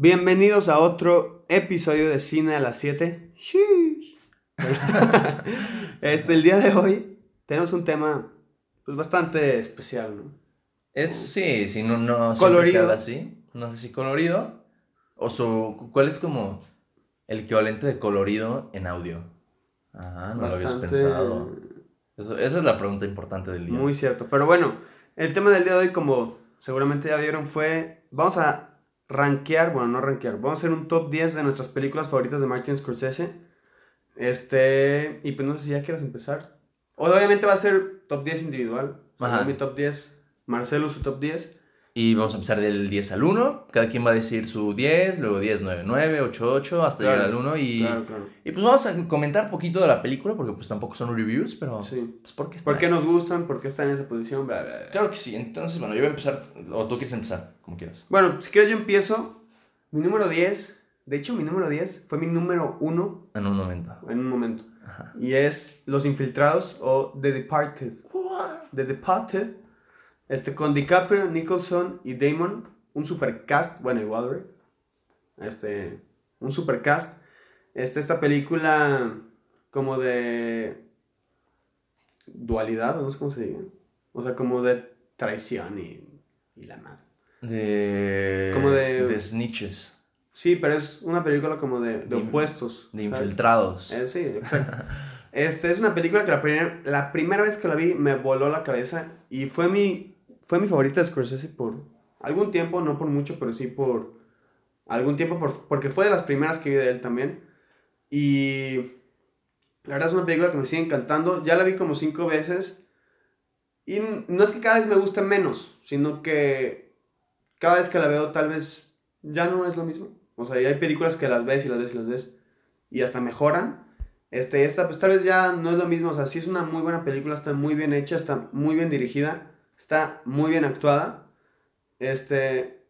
Bienvenidos a otro episodio de Cine a las 7. este, el día de hoy tenemos un tema pues, bastante especial, ¿no? Es, sí, sí, no, no Colorido. así. No sé si colorido. O su. ¿Cuál es como el equivalente de colorido en audio? Ah, no lo habías pensado. Eso- esa es la pregunta importante del día. Muy cierto. Pero bueno, el tema del día de hoy, como seguramente ya vieron, fue. Vamos a rankear, bueno, no rankear, vamos a hacer un top 10 de nuestras películas favoritas de Martin Scorsese. Este. Y pues no sé si ya quieres empezar. Obviamente va a ser top 10 individual. O sea, mi top 10. Marcelo su top 10. Y vamos a empezar del 10 al 1. Cada quien va a decir su 10, luego 10, 9, 9, 8, 8, hasta Claro, llegar al 1. Y, Claro, claro. y pues vamos a comentar un poquito de la película, porque pues tampoco son reviews, pero Sí. pues porque ¿Por qué nos gustan? ¿Por qué están en esa posición? Bla, bla, bla. Claro que sí. Entonces, bueno, yo voy a empezar. O tú quieres empezar, como quieras. Bueno, si quieres yo empiezo. Mi número 10. De hecho, mi número 10 fue mi número 1 En un momento. en un momento. Ajá. Y es Los Infiltrados o The Departed. The Departed. Este, con DiCaprio, Nicholson y Damon. Un supercast. Bueno, y Wahlberg. Este, un supercast. Este, esta película como de dualidad, no sé cómo se diga. O sea, como de traición y, y la madre. De. Como de- De snitches. Sí, pero es una película como de, de De- opuestos. De ¿sabes? infiltrados. Eh, sí, exacto. Este es una película que la, primer- la primera vez que la vi me voló la cabeza y fue mi, fue mi favorita de Scorsese por algún tiempo, no por mucho, pero sí por algún tiempo, por- porque fue de las primeras que vi de él también. Y la verdad es una película que me sigue encantando. Ya la vi como cinco veces y no es que cada vez me guste menos, sino que cada vez que la veo tal vez ya no es lo mismo. O sea, hay películas que las ves y las ves y las ves y hasta mejoran. Este, esta, pues tal vez ya no es lo mismo. O sea, sí es una muy buena película, está muy bien hecha, está muy bien dirigida, está muy bien actuada. Este,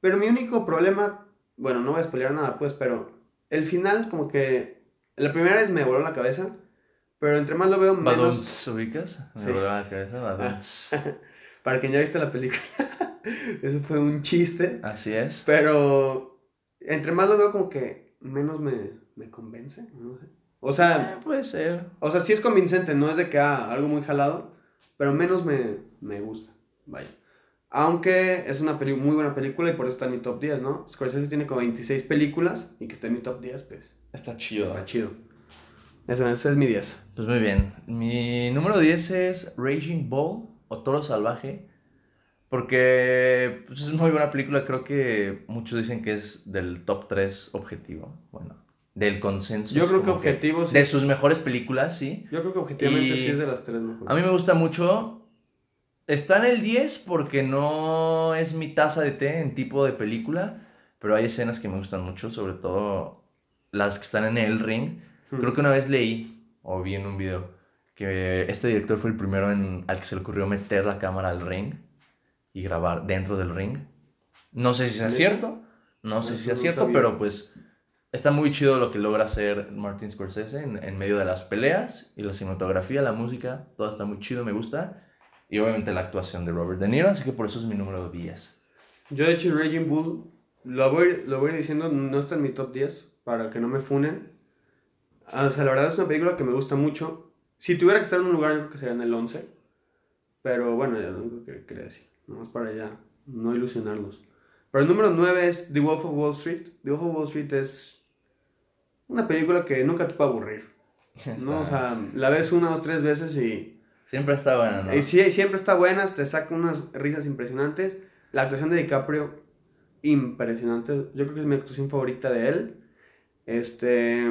pero mi único problema, bueno, no voy a spoilear nada, pues, pero el final, como que la primera vez me voló la cabeza, pero entre más lo veo, menos. Badunts, ¿ubicas? Me Sí. voló la cabeza, Badunts. Para quien ya viste la película, eso fue un chiste. Así es. Pero entre más lo veo, como que menos me, me convence. No sé. O sea, Eh, puede ser. O sea, sí es convincente, no es de que ah, algo muy jalado, pero menos me, me gusta. Vaya. Aunque es una peli- muy buena película y por eso está en mi top 10, ¿no? Scorsese tiene como 26 películas y que esté en mi top 10, pues Está chido. está chido. Eso, ese es mi 10. Pues muy bien. Mi número 10 es Raging Bull o Toro Salvaje. Porque pues, es muy buena película. Creo que muchos dicen que es del top 3 objetivo. Bueno, del consenso. Yo creo que como objetivo sí. De sus mejores películas, sí. Yo creo que objetivamente Y- sí es de las tres mejores. A mí me gusta mucho. Está en el 10 porque no es mi taza de té en tipo de película. Pero hay escenas que me gustan mucho, sobre todo las que están en el ring. Hmm. Creo que una vez leí o vi en un video que este director fue el primero en, al que se le ocurrió meter la cámara al ring y grabar dentro del ring. No sé si sea cierto, no sé Eso si sea cierto, pero pues está muy chido lo que logra hacer Martin Scorsese en, en medio de las peleas y la cinematografía, la música, todo está muy chido, me gusta. Y obviamente la actuación de Robert De Niro, así que por eso es mi número 10. Yo de hecho Raging Bull lo voy, lo voy diciendo, no está en mi top 10 para que no me funen. Ah, O sea, la verdad es una película que me gusta mucho. Si tuviera que estar en un lugar, yo creo que sería en el 11. Pero bueno, ya lo que quería decir. Nomás para ya no ilusionarlos. Pero el número 9 es The Wolf of Wall Street. The Wolf of Wall Street es una película que nunca te puede aburrir. ¿no? O sea, la ves una o tres veces y Siempre está buena, ¿no? y sí, siempre está buena, te saca unas risas impresionantes. La actuación de DiCaprio, impresionante. Yo creo que es mi actuación favorita de él. Este.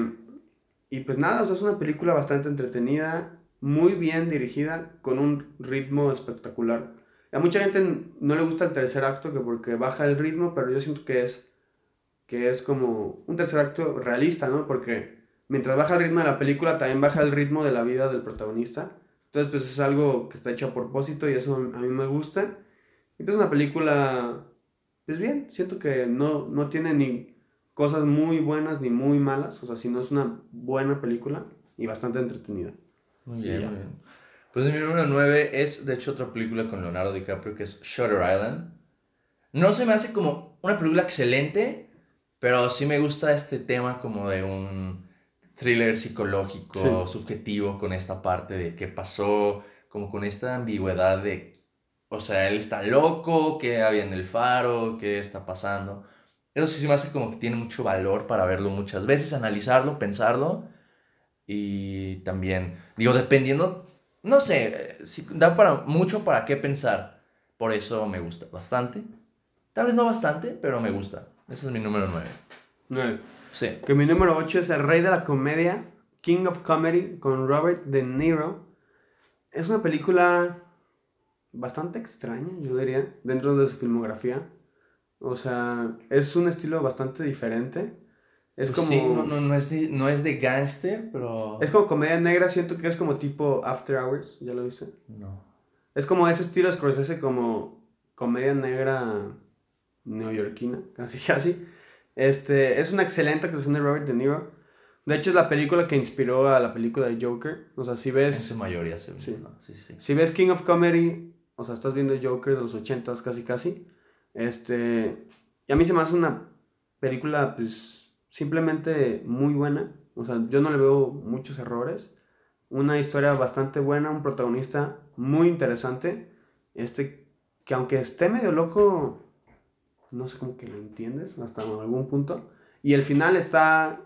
Y pues nada, o sea, es una película bastante entretenida, muy bien dirigida, con un ritmo espectacular. A mucha gente no le gusta el tercer acto, que porque baja el ritmo, pero yo siento que es, que es como un tercer acto realista, ¿no? Porque mientras baja el ritmo de la película, también baja el ritmo de la vida del protagonista. Entonces, pues es algo que está hecho a propósito y eso a mí me gusta. Y pues una película, pues bien, siento que no, no tiene ni cosas muy buenas ni muy malas, o sea, sino es una buena película y bastante entretenida. Muy bien, muy bien. Pues mi número 9 es, de hecho, otra película con Leonardo DiCaprio que es Shutter Island. No se me hace como una película excelente, Pero sí me gusta este tema como de un thriller psicológico, Sí. subjetivo, con esta parte de qué pasó, como con esta ambigüedad de, o sea, él está loco, qué había en el faro, qué está pasando. Eso sí se me hace como que tiene mucho valor para verlo muchas veces, analizarlo, pensarlo. Y también, digo, dependiendo, no sé, eh, sí, da para mucho para qué pensar. Por eso me gusta bastante. Tal vez no bastante, pero me gusta. Ese es mi número 9. 9. Sí. Que mi número 8 es El Rey de la Comedia, King of Comedy, con Robert De Niro. Es una película bastante extraña, yo diría, dentro de su filmografía. O sea, es un estilo bastante diferente. Es como, Pues Sí, no, no, no es de, no es de gangster, pero... es como comedia negra, siento que es como tipo After Hours, ¿ya lo viste? No. Es como ese estilo Scorsese, como comedia negra neoyorquina, casi casi. Este, es una excelente actuación de Robert De Niro. De hecho, es la película que inspiró a la película de Joker. O sea, si En ves, su mayoría se Sí. ¿no? sí, sí. si ves King of Comedy, o sea, estás viendo Joker de los 80s casi casi. Este, y a mí se me hace una película, pues, simplemente muy buena. O sea, yo no le veo muchos errores. Una historia bastante buena, un protagonista muy interesante. Este, que aunque esté medio loco, no sé cómo que lo entiendes hasta algún punto. Y el final está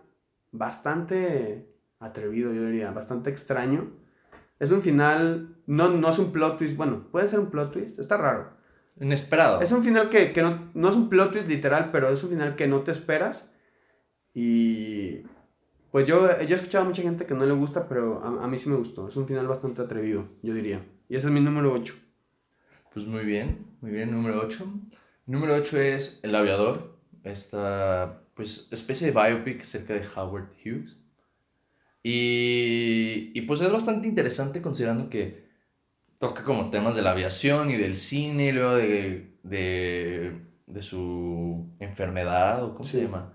bastante atrevido, yo diría, bastante extraño. Es un final, no, no es un plot twist, bueno, puede ser un plot twist, está raro. Inesperado. Es un final que, que no, no es un plot twist literal, pero es un final que no te esperas. Y pues yo, yo he escuchado a mucha gente que no le gusta, pero a, a mí sí me gustó. Es un final bastante atrevido, yo diría. Y ese es mi número 8. Pues muy bien, muy bien, número 8. Número 8 es El Aviador, esta pues especie de biopic acerca de Howard Hughes. Y, y pues es bastante interesante considerando que toca como temas de la aviación y del cine, y luego de, de, de su enfermedad, o cómo se llama,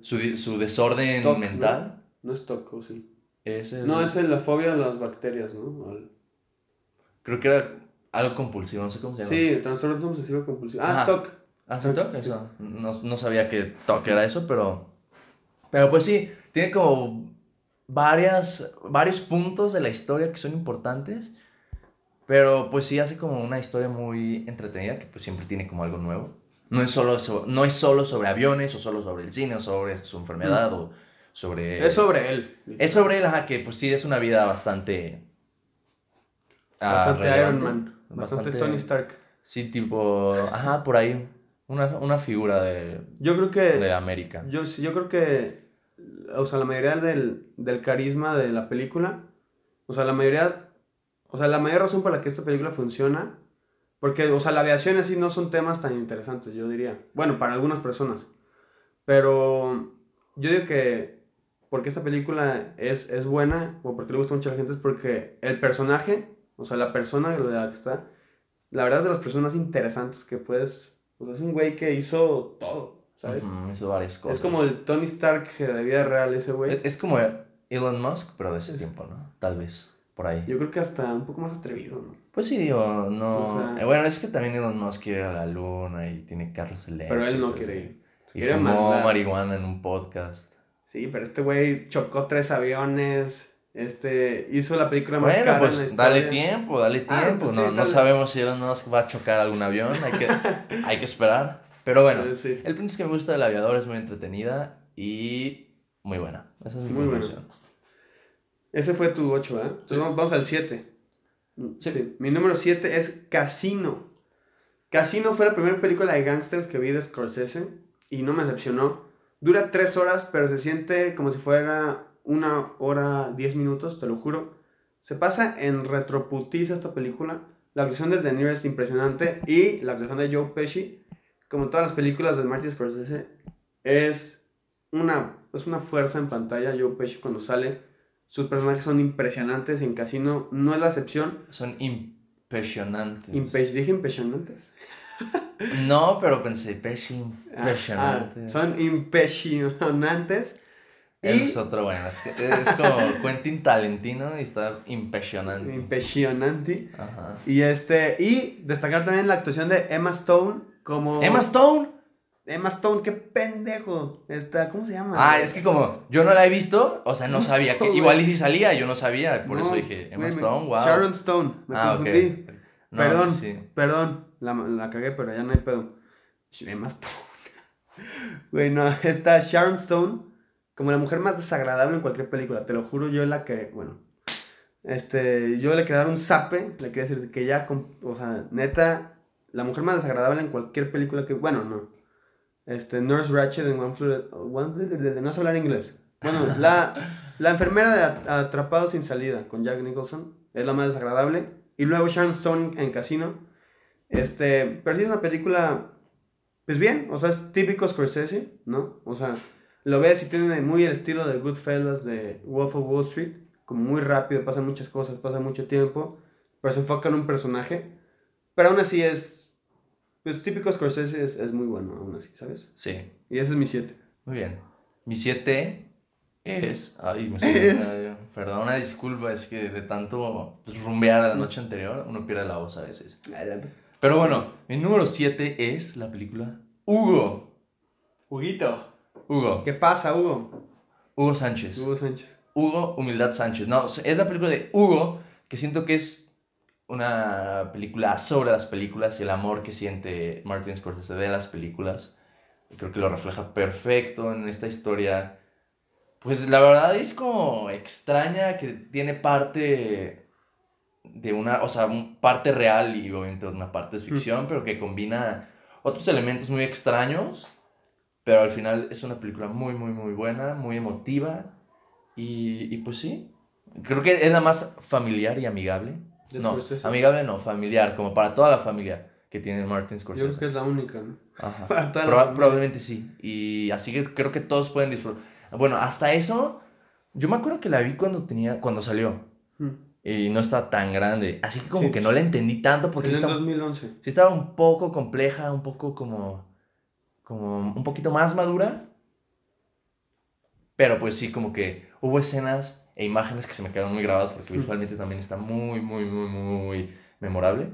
su, su desorden TOC, ¿no? mental. ¿no? es toco, sí. Es el- No, es la fobia a las bacterias, ¿no? Al- Creo que era algo compulsivo, no sé cómo se llama. Sí, trastorno obsesivo compulsivo. Ah, Ajá. TOC. Ah, ¿sí, TOC? Eso. No, no sabía que TOC era eso, pero. Pero pues sí, tiene como varias, varios puntos de la historia que son importantes. Pero pues sí hace como una historia muy entretenida que pues siempre tiene como algo nuevo. No es solo, so- no es solo sobre aviones o solo sobre el cine o sobre su enfermedad o sobre... Es sobre él. Es sobre él, ajá, que pues sí es una vida bastante... ah, Bastante Iron Man. Bastante, bastante- Tony Stark. Sí, tipo... Ajá, por ahí. Una, una figura de, Yo creo que. de América. Yo, yo creo que, o sea, la mayoría del, del carisma de la película, o sea, la mayoría, o sea, la mayor razón por la que esta película funciona, porque, o sea, la aviación y así no son temas tan interesantes, yo diría. Bueno, para algunas personas. Pero yo digo que porque esta película es, es buena, o porque le gusta mucho a la gente, es porque el personaje, o sea, la persona de la que está, la verdad es de las personas interesantes que puedes, o sea, es un güey que hizo todo, ¿sabes? Ujú, hizo varias cosas. Es como el Tony Stark de la vida real, ese güey. Es, es como Elon Musk, pero de ese tiempo, ¿no? Tal vez, por ahí. Yo creo que hasta un poco más atrevido, ¿no? Pues sí, digo, no... O sea- eh, bueno, es que también Elon Musk quiere ir a la luna y tiene carros eléctricos. Pero él no quiere ir. Y fumó mandar. marihuana en un podcast. Sí, pero este güey chocó tres aviones. Este, hizo la película más Bueno, cara en la pues dale tiempo, dale Ah, tiempo. pues sí, no, tal no sabemos si Elon Musk va a chocar algún avión. Hay que, hay que esperar. Pero bueno, Eh, sí. el punto es que me gusta del aviador, es muy entretenida y muy buena. Esa es mi Muy buena. conclusión. Ese fue tu 8, ¿eh? Entonces Sí. vamos, vamos al 7. Sí. Sí. Mi número 7 es Casino. Casino fue la primera película de gangsters que vi de Scorsese y no me decepcionó. Dura 3 horas, pero se siente como si fuera una hora 10 minutos, te lo juro. Se pasa en retroputiza esta película. La actuación de De Niro es impresionante y la actuación de Joe Pesci, como todas las películas de Martin Scorsese, es una, es una fuerza en pantalla. Joe Pesci cuando sale, sus personajes son impresionantes. En Casino no es la excepción. Son impresionantes. Impe- ¿Dije impresionantes? no, pero pensé, Pesci Ah, impresionantes. ah, son impresionantes. Y Es otro bueno. Es, que es como Quentin Talentino y está impresionante. impresionante. Ajá. Y este y destacar también la actuación de Emma Stone como Emma Stone. Emma Stone, qué pendejo. Esta, ¿cómo se llama? Ah, es que como yo no la he visto, o sea, no sabía que. Igual y si salía, yo no sabía. Por No, eso dije, Emma Stone, wow. Sharon Stone, me ah, confundí. No, perdón, sí, perdón, la, la cagué, pero ya no hay pedo. Emma Stone. Güey, no, está Sharon Stone como la mujer más desagradable en cualquier película. Te lo juro, yo la que, bueno, este, yo le quería dar un zape, le quería decir que ya, o sea, neta, la mujer más desagradable en cualquier película que, bueno, no. Este, Nurse Ratched en One Flew, One Flew- no sé hablar inglés. Bueno, la, la enfermera de At- Atrapado sin salida con Jack Nicholson es la más desagradable. Y luego Sharon Stone en Casino. Este, pero sí es una película, pues bien, o sea, es típico Scorsese, ¿no? O sea, lo ves y tiene muy el estilo de Goodfellas de Wolf of Wall Street, como muy rápido, pasan muchas cosas, pasa mucho tiempo, pero se enfoca en un personaje. Pero aún así es, pues típico Scorsese es, es muy bueno, aún así, ¿sabes? Sí, Y ese es mi 7. muy bien. Mi 7 es. Ay, me Es- estoy. Perdón, una disculpa, es que de tanto pues, rumbear la noche anterior, uno pierde la voz a veces. Pero bueno, mi número 7 es la película Hugo. Huguito. Hugo. ¿Qué pasa, Hugo? Hugo Sánchez. Hugo Sánchez. Hugo Humildad Sánchez. No, es la película de Hugo que siento que es una película sobre las películas y el amor que siente Martin Scorsese de las películas. Creo que lo refleja perfecto en esta historia. Pues la verdad es como extraña que tiene parte de una, o sea, un- parte real y obviamente una parte es ficción, pero que combina otros elementos muy extraños. Pero al final es una película muy, muy, muy buena, muy emotiva. Y, y pues sí, creo que es la más familiar y amigable. De No, Scorsese. amigable no, familiar, como para toda la familia que tiene Martin Yo Scorsese. creo que es la única, ¿no? Ajá. Para toda la Proba- familia. probablemente sí. Y así que creo que todos pueden disfrutar. Bueno, hasta eso, yo me acuerdo que la vi cuando tenía, cuando salió. Mm. Y no está tan grande. Así que como Sí. que no la entendí tanto porque Es sí del está- 2011. sí estaba un poco compleja, un poco como, como un poquito más madura. Pero pues sí, como que hubo escenas e imágenes que se me quedaron muy grabadas porque visualmente también está muy, muy, muy, muy memorable.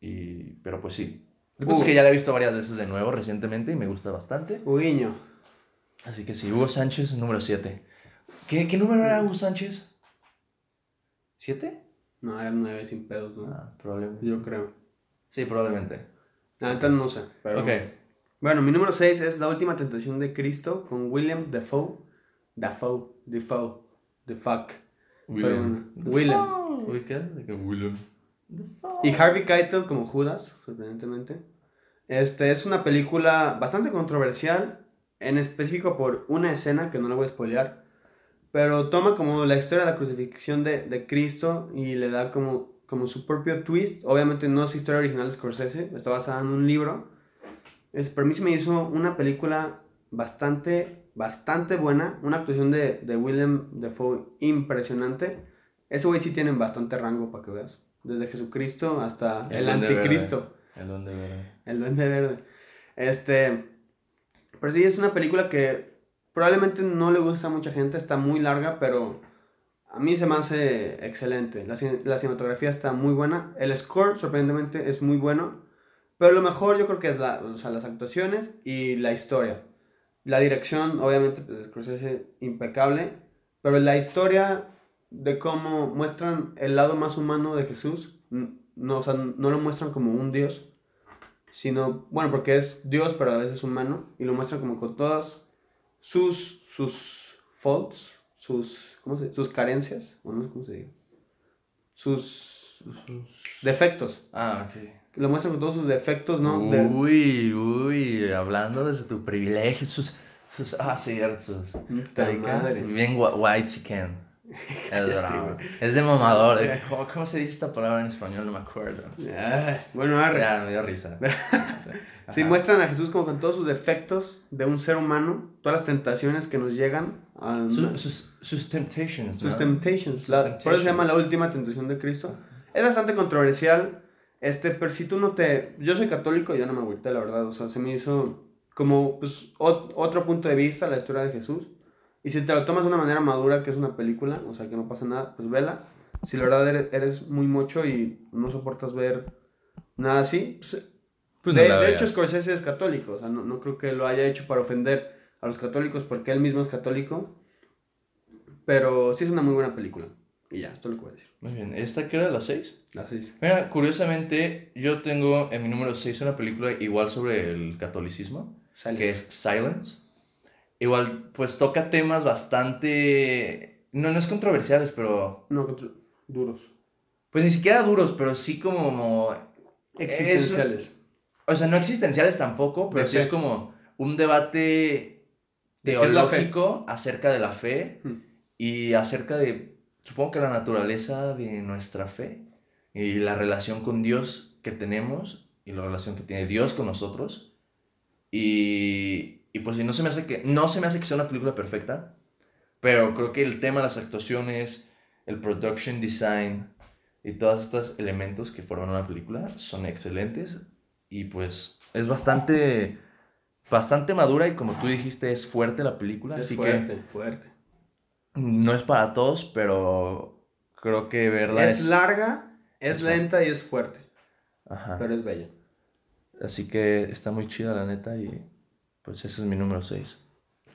Y, pero pues sí. El punto es que ya la he visto varias veces de nuevo recientemente y me gusta bastante. Huguiño. Así que sí, Hugo Sánchez, número 7. ¿Qué, ¿Qué número era Hugo Sánchez? ¿Siete? No, era 9 sin pedos, ¿no? Ah, probablemente. Yo creo. Sí, probablemente. Neta no sé, pero... Ok. Bueno, mi número 6 es La Última Tentación de Cristo con William Defoe. Dafoe. Defoe. The fuck. William. Pero, William. Dafoe. Uy, ¿qué? ¿De qué William? Y Harvey Keitel como Judas, sorprendentemente. Este es una película bastante controversial, en específico por una escena que no la voy a spoilear, pero toma como la historia de la crucifixión de, de Cristo y le da como, como su propio twist. Obviamente no es historia original de Scorsese, está basada en un libro. Es, pero a mí se me hizo una película bastante, bastante buena, una actuación de, de William Defoe impresionante. Ese güey sí tienen bastante rango para que veas. Desde Jesucristo hasta El anticristo. El Duende Verde. El Duende Verde. Este. Pero sí, es una película que probablemente no le gusta a mucha gente. Está muy larga, pero a mí se me hace excelente. La, la cinematografía está muy buena. El score, sorprendentemente, es muy bueno. Pero lo mejor yo creo que es la, o sea, las actuaciones y la historia. La dirección, obviamente, pues, Scorsese, impecable. Pero la historia de cómo muestran el lado más humano de Jesús, no, o sea, no lo muestran como un dios, sino, bueno, porque es Dios, pero a veces humano, y lo muestran como con todas sus, sus faults, sus, ¿cómo se dice? Sus carencias, o no sé cómo se dice, sus defectos, Ah, ok. Lo muestran con todos sus defectos, ¿no? De- Uy, uy, hablando desde tu privilegio, sus, sus ah, sus bien white chicken. Es bravo. Es de mamador. eh. ¿Cómo, cómo se dice esta palabra en español? No me acuerdo. Ay, bueno, arre. Ya, me dio risa. Sí, muestran a Jesús como con todos sus defectos de un ser humano, todas las tentaciones que nos llegan, a Su- sus, sus temptations, sus ¿no? temptations. Sus La- por eso se temptations. llama la última tentación de Cristo. Es bastante controversial, este, pero si tú no te... Yo soy católico y yo no me agüité, la verdad, o sea, se me hizo como pues, ot- otro punto de vista la historia de Jesús. Y si te lo tomas de una manera madura, que es una película, o sea, que no pasa nada, pues vela. Si la verdad eres, eres muy mocho y no soportas ver nada así, pues, Pues no de, la de hecho. Scorsese es católico. O sea, no, no creo que lo haya hecho para ofender a los católicos porque él mismo es católico. Pero sí es una muy buena película. Y ya, esto es lo que voy a decir. Muy bien, ¿esta que era la 6? La seis. Mira, curiosamente, yo tengo en mi número 6 una película igual sobre el catolicismo, Silence. que es Silence. Igual, pues toca temas bastante... No, no es controversiales, pero... No, duros. Pues ni siquiera duros, pero sí como... Existenciales. O sea, no existenciales tampoco, pero sí es como un debate ¿De qué teológico acerca de la fe Hmm. y acerca de, supongo que la naturaleza de nuestra fe y la relación con Dios que tenemos y la relación que tiene Dios con nosotros. Y, y pues no se, me hace que, no se me hace que sea una película perfecta, pero creo que el tema, las actuaciones, el production design y todos estos elementos que forman una película son excelentes y pues es bastante, bastante madura y como tú dijiste es fuerte la película, Es así fuerte, fuerte. No es para todos, pero creo que verdad Es larga, es, es lenta y es fuerte. Ajá. Pero es bella. Así que está muy chida la neta y pues ese es mi número 6.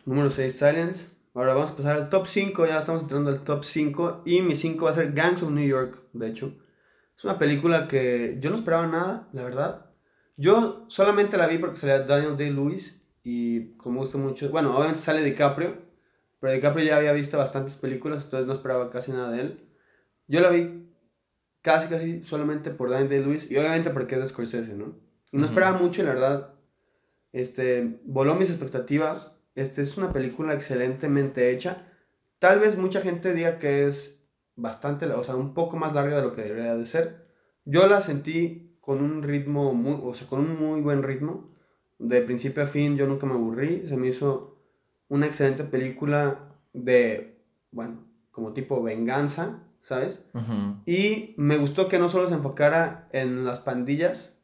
Número 6, Silence. Ahora vamos a pasar al top 5. Ya estamos entrando al top 5. Y mi 5 va a ser Gangs of New York, de hecho. Es una película que yo no esperaba nada, la verdad. Yo solamente la vi porque salía Daniel Day-Lewis. Y como me gusta mucho. Bueno, obviamente sale DiCaprio. Pero DiCaprio ya había visto bastantes películas. Entonces no esperaba casi nada de él. Yo la vi casi, casi solamente por Daniel Day-Lewis. Y obviamente porque es de Scorsese, ¿no? Y no esperaba mucho, la verdad. Este, voló mis expectativas. Este es una película excelentemente hecha. Tal vez mucha gente diga que es bastante, o sea, un poco más larga de lo que debería de ser. Yo la sentí con un ritmo muy, o sea, con un muy buen ritmo. De principio a fin yo nunca me aburrí. Se me hizo una excelente película de, bueno, como tipo venganza, ¿sabes? Y me gustó que no solo se enfocara en las pandillas.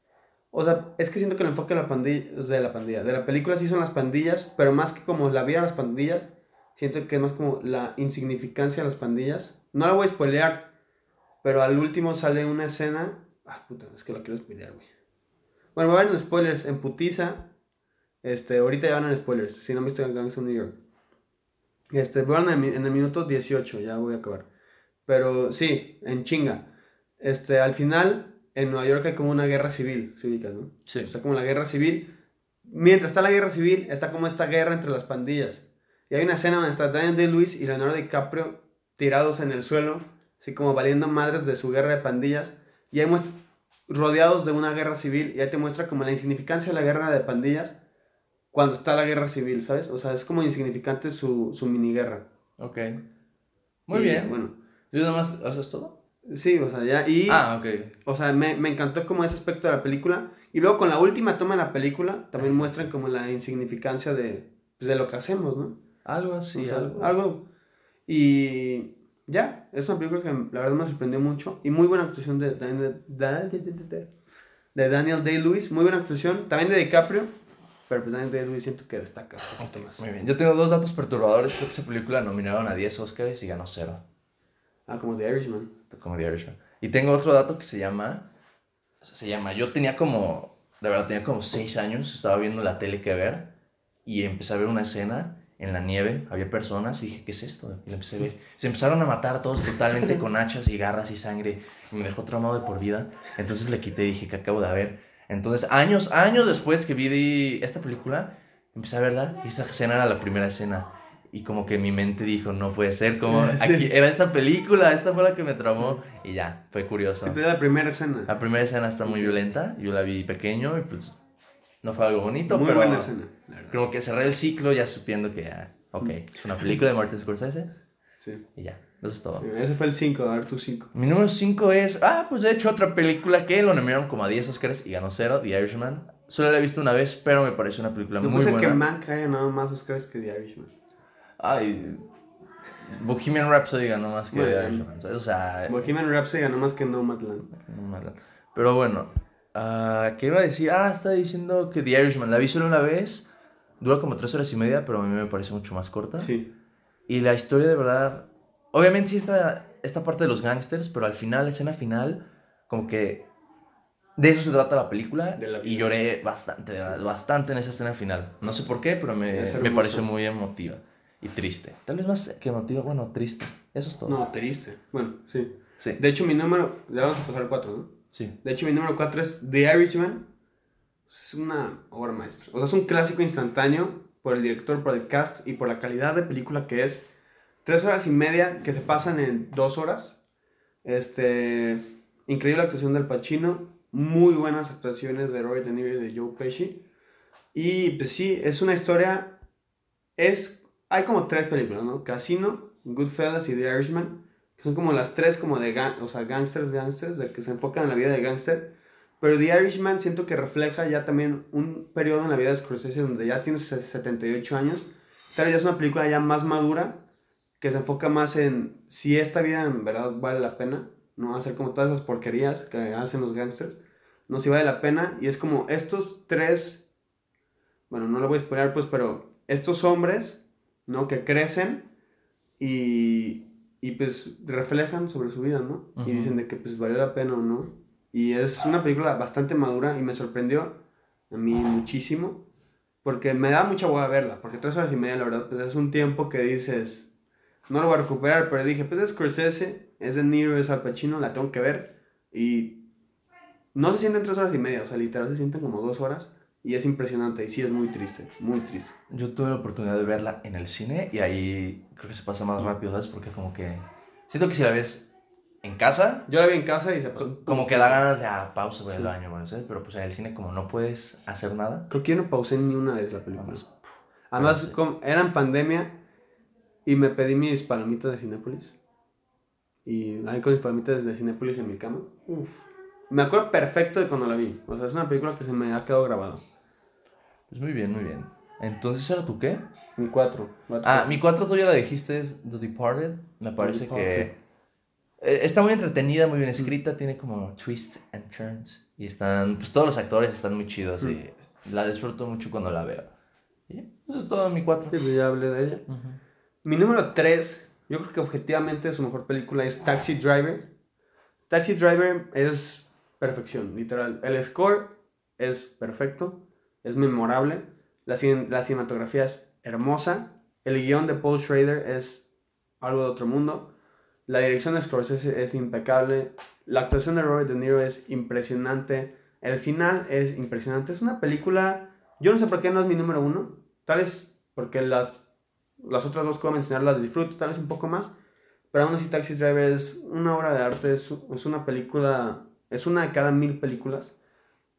O sea, es que siento que el enfoque de la pandilla, de la pandilla, de la película sí son las pandillas, pero más que como la vida de las pandillas, siento que es más como la insignificancia de las pandillas. No la voy a spoilear, pero al último sale una escena. Ah, puta, es que lo quiero spoilear, güey. Bueno, va a haber spoilers en putiza. Este, ahorita ya van en spoilers, si no han visto Gangs of New York. Este, van en, en el minuto 18, ya voy a acabar. Pero sí, en chinga. Este, al final, en Nueva York hay como una guerra civil, ¿se ubicas, no? Sí. Está como la guerra civil. Mientras está la guerra civil, está como esta guerra entre las pandillas. Y hay una escena donde está Daniel Day-Lewis y Leonardo DiCaprio tirados en el suelo, así como valiendo madres de su guerra de pandillas. Y ahí muestra, rodeados de una guerra civil, y ahí te muestra como la insignificancia de la guerra de pandillas cuando está la guerra civil, ¿sabes? O sea, es como insignificante su, su mini guerra. Ok. Muy Y, bien. Bueno, ¿Yo nada más haces todo? sí, o sea, ya. Y, Ah, ok. o sea, me, me encantó como ese aspecto de la película. Y luego con la última toma de la película, también muestran como la insignificancia de, pues, de lo que hacemos, ¿no? Algo así, O sea, algo. algo. Y ya, es una película que la verdad me sorprendió mucho. Y muy buena actuación de Daniel, de Daniel Day-Lewis. Muy buena actuación. También de DiCaprio. Pero pues Daniel Day-Lewis siento que destaca un poquito más. Muy bien. Yo tengo dos datos perturbadores. Creo que esa película nominaron a 10 Oscars y ganó cero. Ah, como The Irishman. Como The Irishman. Y tengo otro dato que se llama. Se llama. Yo tenía como. De verdad, tenía como 6 años. Estaba viendo la tele que ver. Y empecé a ver una escena en la nieve. Había personas y dije, ¿qué es esto? Y la empecé a ver. Se empezaron a matar todos totalmente con hachas y garras y sangre. Y me dejó traumado de por vida. Entonces le quité y dije, ¿qué acabo de ver? Entonces, años, años después que vi esta película, empecé a verla. Y esa escena era la primera escena. Y como que mi mente dijo, no puede ser, como Sí. aquí era esta película, esta fue la que me traumó. Y ya, fue curioso. Sí, pero la primera escena. La primera escena está muy violenta, yo la vi pequeño y pues no fue algo bonito, Muy pero buena escena, como que cerré el ciclo ya supiendo que, ah, ok, es una película de Martin Scorsese Sí. y ya, eso es todo. Ese fue el 5, a ver tu 5. Mi número 5 es, ah, pues de hecho otra película que lo nominaron como a 10 Oscars y ganó cero, The Irishman. Solo la he visto una vez, pero me parece una película muy ser que buena. Mank haya ganado más Oscars que The Irishman. Ay, Bohemian Rhapsody ganó más que Bueno. The Irishman, ¿sabes? O sea, Bohemian Rhapsody ganó más que Nomadland. No mala. Pero bueno, ah, ¿qué iba a decir? Ah, estaba diciendo que The Irishman, la vi solo una vez, dura como tres horas y media, pero a mí me parece mucho más corta. Sí. Y la historia de verdad, obviamente sí está esta parte de los gangsters, pero al final, escena final, como que De eso se trata la película la y lloré bastante, bastante en esa escena final. No sé por qué, pero me, me pareció muy emotiva y triste. Tal vez más que emotiva, bueno, triste. Eso es todo. No, triste. Bueno, sí. Sí, De hecho, mi número. Ya vamos a pasar al 4, ¿no? sí. De hecho, mi número 4 es The Irishman. Es una obra maestra. O sea, es un clásico instantáneo por el director, por el cast y por la calidad de película que es. Tres horas y media que se pasan en dos horas. Este. Increíble actuación del Pacino. Muy buenas actuaciones de Robert De Niro y de Joe Pesci. Y pues sí, es una historia. Es. Hay como tres películas, ¿no? Casino, Goodfellas y The Irishman. Que son como las tres como de o sea, gangsters, gangsters, de que se enfocan en la vida de gangster. Pero The Irishman siento que refleja ya también un periodo en la vida de Scorsese donde ya tiene 78 años. Tal vez ya es una película ya más madura, que se enfoca más en si esta vida en verdad vale la pena, no hacer como todas esas porquerías que hacen los gangsters, no si vale la pena. Y es como estos tres, bueno, no lo voy a spoiler pues, pero estos hombres, ¿no? Que crecen y, y pues reflejan sobre su vida, ¿no? Ujú. Y dicen de que pues valió la pena o no. Y es una película bastante madura y me sorprendió a mí muchísimo. Porque me da mucha hueá verla. Porque tres horas y media, la verdad, pues es un tiempo que dices, no lo voy a recuperar. Pero dije, pues es Scorsese, es de Niro, es Al Pacino, la tengo que ver. Y no se sienten tres horas y media, o sea, literal se sienten como dos horas. Y es impresionante. Y sí es muy triste, muy triste. Yo tuve la oportunidad de verla en el cine y ahí creo que se pasa más rápido, ¿sabes? Porque como que... Siento que si la ves en casa, Yo la vi en casa y se pasó. co- como que da ganas de ah, pausa, voy al baño, bueno, ¿sabes? Pero pues en el cine como no puedes hacer nada, Creo que yo no pausé ni una vez la película. Vamos. Además, Sí. como era en pandemia y me pedí mis palomitas de Cinépolis. Y ahí con mis palomitas de Cinépolis en mi cama. Uf. Me acuerdo perfecto de cuando la vi. O sea, es una película que se me ha quedado grabado. Pues muy bien, muy bien. Entonces, ¿era tu qué? Mi cuatro. Ah, mi cuatro tú ya la dijiste, es The Departed. Me parece Departed. que eh, está muy entretenida, muy bien escrita, tiene como twists and turns. Y están, pues todos los actores están muy chidos y la disfruto mucho cuando la veo. Y eso es todo mi cuatro. Sí, pues ya hablé de ella. Ujú. Mi número 3, yo creo que objetivamente su mejor película es Taxi Driver. Taxi Driver es perfección, literal. El score es perfecto, es memorable, la, cin- la cinematografía es hermosa, el guion de Paul Schrader es algo de otro mundo, la dirección de Scorsese es impecable, la actuación de Robert De Niro es impresionante, el final es impresionante. Es una película, yo no sé por qué no es mi número uno, tal vez porque las las otras dos que voy a mencionar las disfruto, tal vez un poco más. Pero aún así Taxi Driver es una obra de arte, es, es una película, es una de cada mil películas.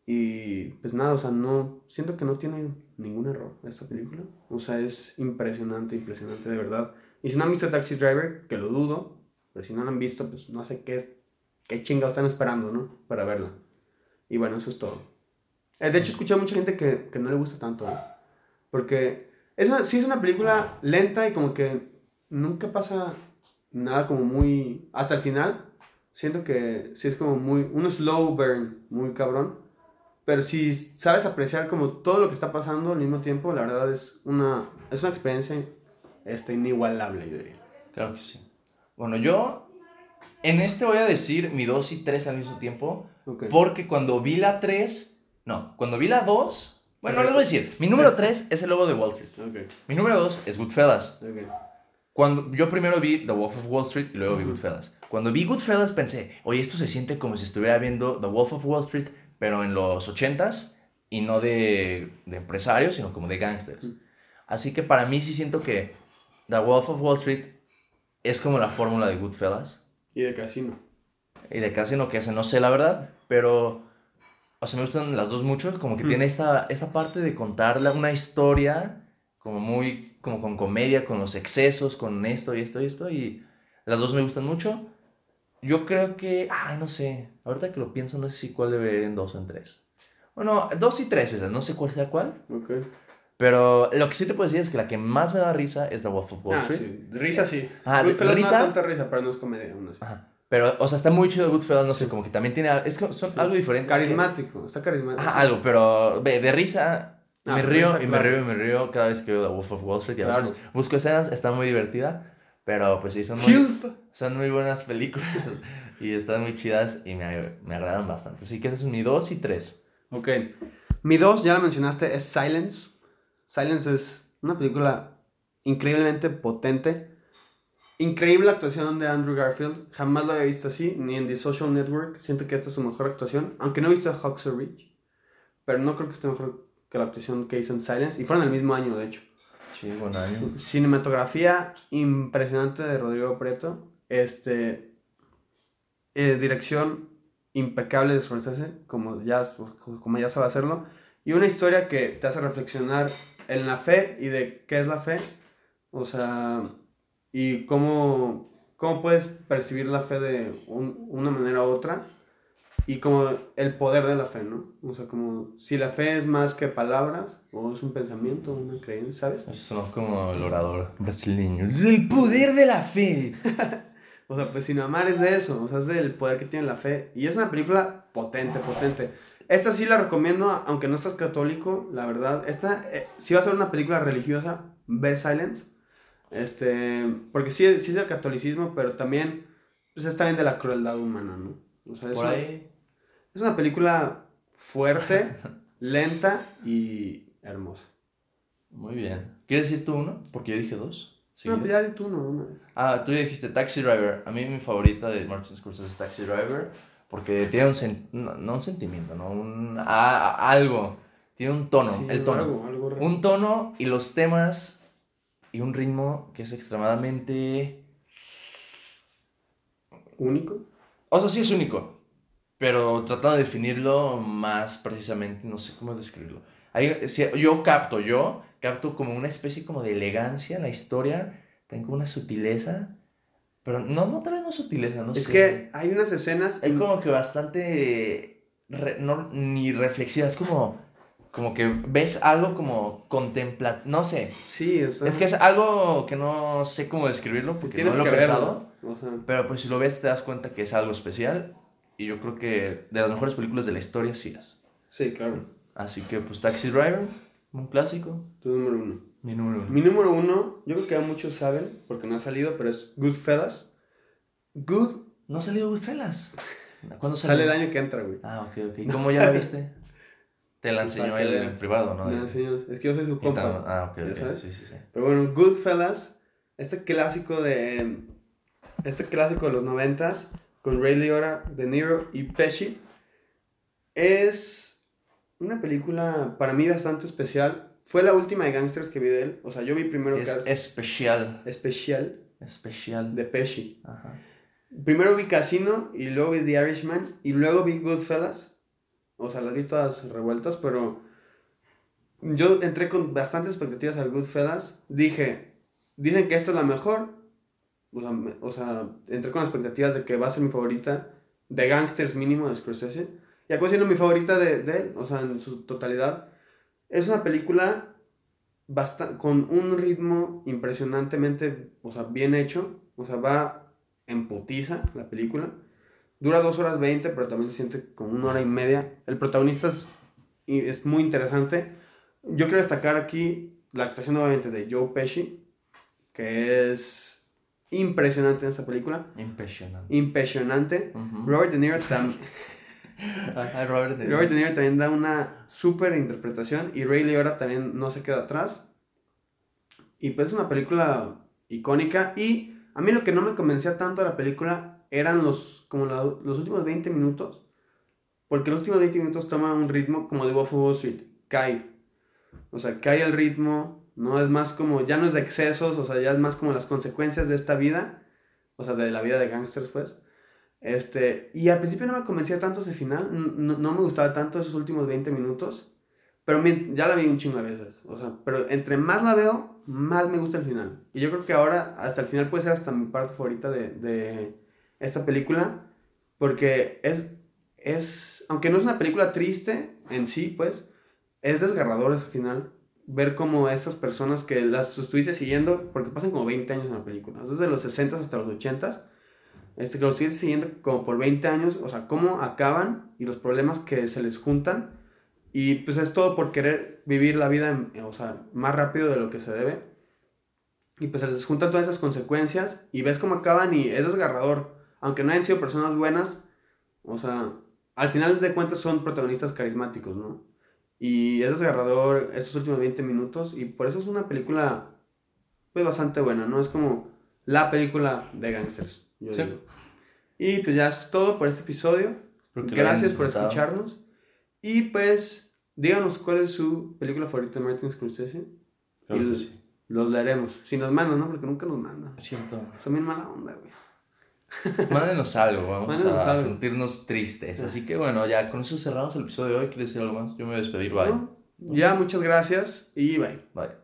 Y pues nada, o sea, no, siento que no tiene ningún error esta película. O sea, es impresionante, impresionante, de verdad. Y si no han visto Taxi Driver, que lo dudo, pero si no la han visto, pues no sé qué, qué chingados están esperando, ¿no? Para verla. Y bueno, eso es todo. Eh, de hecho, he escuchado a mucha gente que, que no le gusta tanto, ¿eh? Porque es una, sí es una película lenta y como que nunca pasa nada como muy... Hasta el final, siento que sí es como muy... Un slow burn, muy cabrón. Pero si sabes apreciar como todo lo que está pasando al mismo tiempo, la verdad es una, es una experiencia este, inigualable, yo diría. Claro que sí. Bueno, yo en este voy a decir mi 2 y 3 al mismo tiempo. Porque cuando vi la 3, no, cuando vi la 2, bueno, Correcto. les voy a decir, mi número 3 es el lobo de Wall Street. Mi número 2 es Goodfellas. ok. Cuando yo primero vi The Wolf of Wall Street y luego vi Goodfellas. Cuando vi Goodfellas pensé, oye, esto se siente como si estuviera viendo The Wolf of Wall Street, pero en los 80s y no de, de empresarios, sino como de gangsters. Así que para mí sí siento que The Wolf of Wall Street es como la fórmula de Goodfellas. Y de casino. Y de Casino, que ese no sé la verdad, pero... O sea, me gustan las dos mucho, como que Mm. tiene esta, esta parte de contarle una historia como muy, como con comedia, con los excesos, con esto y esto y esto, y las dos me gustan mucho. Yo creo que, ay, no sé, ahorita que lo pienso, no sé si cuál debe ir en dos o en tres. Bueno, dos y tres esas, no sé cuál sea cuál, Ok. pero lo que sí te puedo decir es que la que más me da risa es The Wolf of Wall Ah, Street. sí. Risa sí. Ah, de- Goodfellas no risa. da tanta risa, pero no es comedia aún así. Ajá. Pero, o sea, está muy chido Goodfellas, no sé, como que también tiene, es que son algo diferente. Carismático, está carismático. Ajá, algo, pero ve, de risa Ah, me de río y claro. me río y me río cada vez que veo The Wolf of Wall Street y a Claro. veces busco escenas, está muy divertida, pero pues sí, son muy, son muy buenas películas Y están muy chidas y me, me agradan bastante. Así que ese es mi 2 y 3. Ok. Mi 2, ya lo mencionaste, es Silence. Silence es una película increíblemente potente. Increíble actuación de Andrew Garfield. Jamás lo había visto así, ni en The Social Network. Siento que esta es su mejor actuación. Aunque no he visto Hawks Ridge. Pero no creo que esté mejor que la actuación que hizo en Silence. Y fueron el mismo año, de hecho. Sí, buen año. Cinematografía impresionante de Rodrigo Preto. Este. eh, dirección impecable de Scorsese, como ya, como ya sabe hacerlo. Y una historia que te hace reflexionar en la fe y de qué es la fe. O sea, y cómo, cómo puedes percibir la fe de un- una manera u otra. Y como el poder de la fe, ¿no? O sea, como si la fe es más que palabras, o es un pensamiento, una creencia, ¿sabes? Eso sonó como el orador brasileño. El poder de la fe. O sea, pues sin amar es de eso, o sea, es del poder que tiene la fe. Y es una película potente, potente. Esta sí la recomiendo, aunque no seas católico, la verdad. Esta, eh, si va a ser una película religiosa, ve Silence. Este, porque sí, sí es el catolicismo, pero también pues, está bien de la crueldad humana, ¿no? O sea, es, Por ahí. es una película fuerte, lenta y hermosa. Muy bien. ¿Quieres decir tú uno? Porque yo dije dos. No, ¿Seguidos? ya di tú, ¿no? Una vez. Ah, tú dijiste Taxi Driver. A mí mi favorita de Martin Scorsese es Taxi Driver. Porque tiene un sen- no, no un sentimiento, ¿no? Un, a- a- algo. Tiene un tono. Sí, el tono. Algo, algo. Un tono y los temas y un ritmo que es extremadamente... Único. O sea, sí es único. Pero tratando de definirlo más precisamente, no sé cómo describirlo. Hay- si- yo capto, yo capto como una especie como de elegancia en la historia. Tengo una sutileza. Pero no, no tal vez no sutileza, no Es sé. que hay unas escenas... Es como que bastante. re- no, ni reflexiva, es como. Como que ves algo como contempla. No sé. Sí, o sea, Es que es algo que no sé cómo describirlo porque tienes no lo que he pensado. verlo. O sea, Pero pues si lo ves te das cuenta que es algo especial. Y yo creo que de las mejores películas de la historia sí es. sí, claro. Así que pues Taxi Driver, un clásico. Tu número uno. Mi número uno. Mi número uno, yo creo que ya muchos saben, porque no ha salido, pero es Goodfellas. Good No ha salido Goodfellas. ¿Cuándo sale salió? el año que entra, güey. Ah, ok, ok. ¿Cómo ya la viste? Te la Pues enseñó él en privado, ¿no? Me enseñó- es que yo soy su compa. Ah, ok, ¿Ya ok. sabes? Sí, sí, sí. Pero bueno, Goodfellas, este clásico de. Este clásico de los noventas, con Ray Liotta, De Niro y Pesci, es una película para mí bastante especial. Fue la última de gangsters que vi de él. O sea, yo vi primero Es Cas- especial. Especial Especial. de Pesci. Ajá. Primero vi Casino y luego vi The Irishman y luego vi Goodfellas. O sea, las vi todas revueltas, pero yo entré con bastantes expectativas al Goodfellas. Dije, dicen que esta es la mejor. O sea, me- o sea, entré con expectativas de que va a ser mi favorita de gangsters mínimo de Scorsese. Y acabó siendo mi favorita de, él, o sea, en su totalidad. Es una película con un ritmo impresionantemente, o sea, bien hecho. O sea, va en putiza la película. Dura dos horas 20, pero también se siente como una hora y media. El protagonista es, y es muy interesante. Yo quiero destacar aquí la actuación obviamente de Joe Pesci, que es impresionante en esta película. Impresionante. Impresionante. Ujú. Robert De Niro, tam- Ajá, Robert De Niro. Robert De Niro también da una súper interpretación y Ray Liotta también no se queda atrás. Y pues es una película icónica y a mí lo que no me convencía tanto de la película eran los, como la- los últimos 20 minutos. Porque los últimos 20 minutos toma un ritmo como de Wall Street. Cae. O sea, cae el ritmo. No es más como, ya no es de excesos, o sea, ya es más como las consecuencias de esta vida. O sea, de la vida de gangsters, pues. Este, y al principio no me convencía tanto ese final, no, no me gustaba tanto esos últimos 20 minutos, pero me- ya la vi un chingo de veces, o sea, pero entre más la veo, más me gusta el final. Y yo creo que ahora, hasta el final puede ser hasta mi parte favorita de, de esta película, porque es, es, aunque no es una película triste en sí, pues, es desgarrador ese final. Ver cómo estas personas que las estuviste siguiendo, porque pasan como 20 años en la película, desde los 60 hasta los 80 este, que los sigues siguiendo como por 20 años, o sea, cómo acaban y los problemas que se les juntan. Y pues es todo por querer vivir la vida, o sea, más rápido de lo que se debe. Y pues se les juntan todas esas consecuencias y ves cómo acaban y es desgarrador. Aunque no hayan sido personas buenas, o sea, al final de cuentas son protagonistas carismáticos, ¿no? Y es desgarrador estos últimos 20 minutos y por eso es una película pues bastante buena, ¿no? Es como la película de gangsters, yo Sí. digo. Y pues ya es todo por este episodio. Espero que lo hayan Gracias por escucharnos. Y pues díganos cuál es su película favorita de Martin Scorsese. Claro Y que sí. Los leeremos. Si nos mandan, ¿no? Porque nunca nos mandan. Es cierto. Son bien mala onda, güey. Mándenos algo, vamos Mándenos a algo. sentirnos tristes. Así que bueno, ya con eso cerramos el episodio de hoy. ¿Quieres decir algo más? Yo me voy a despedir, bye. ¿No? Ya, muchas gracias y bye. Bye.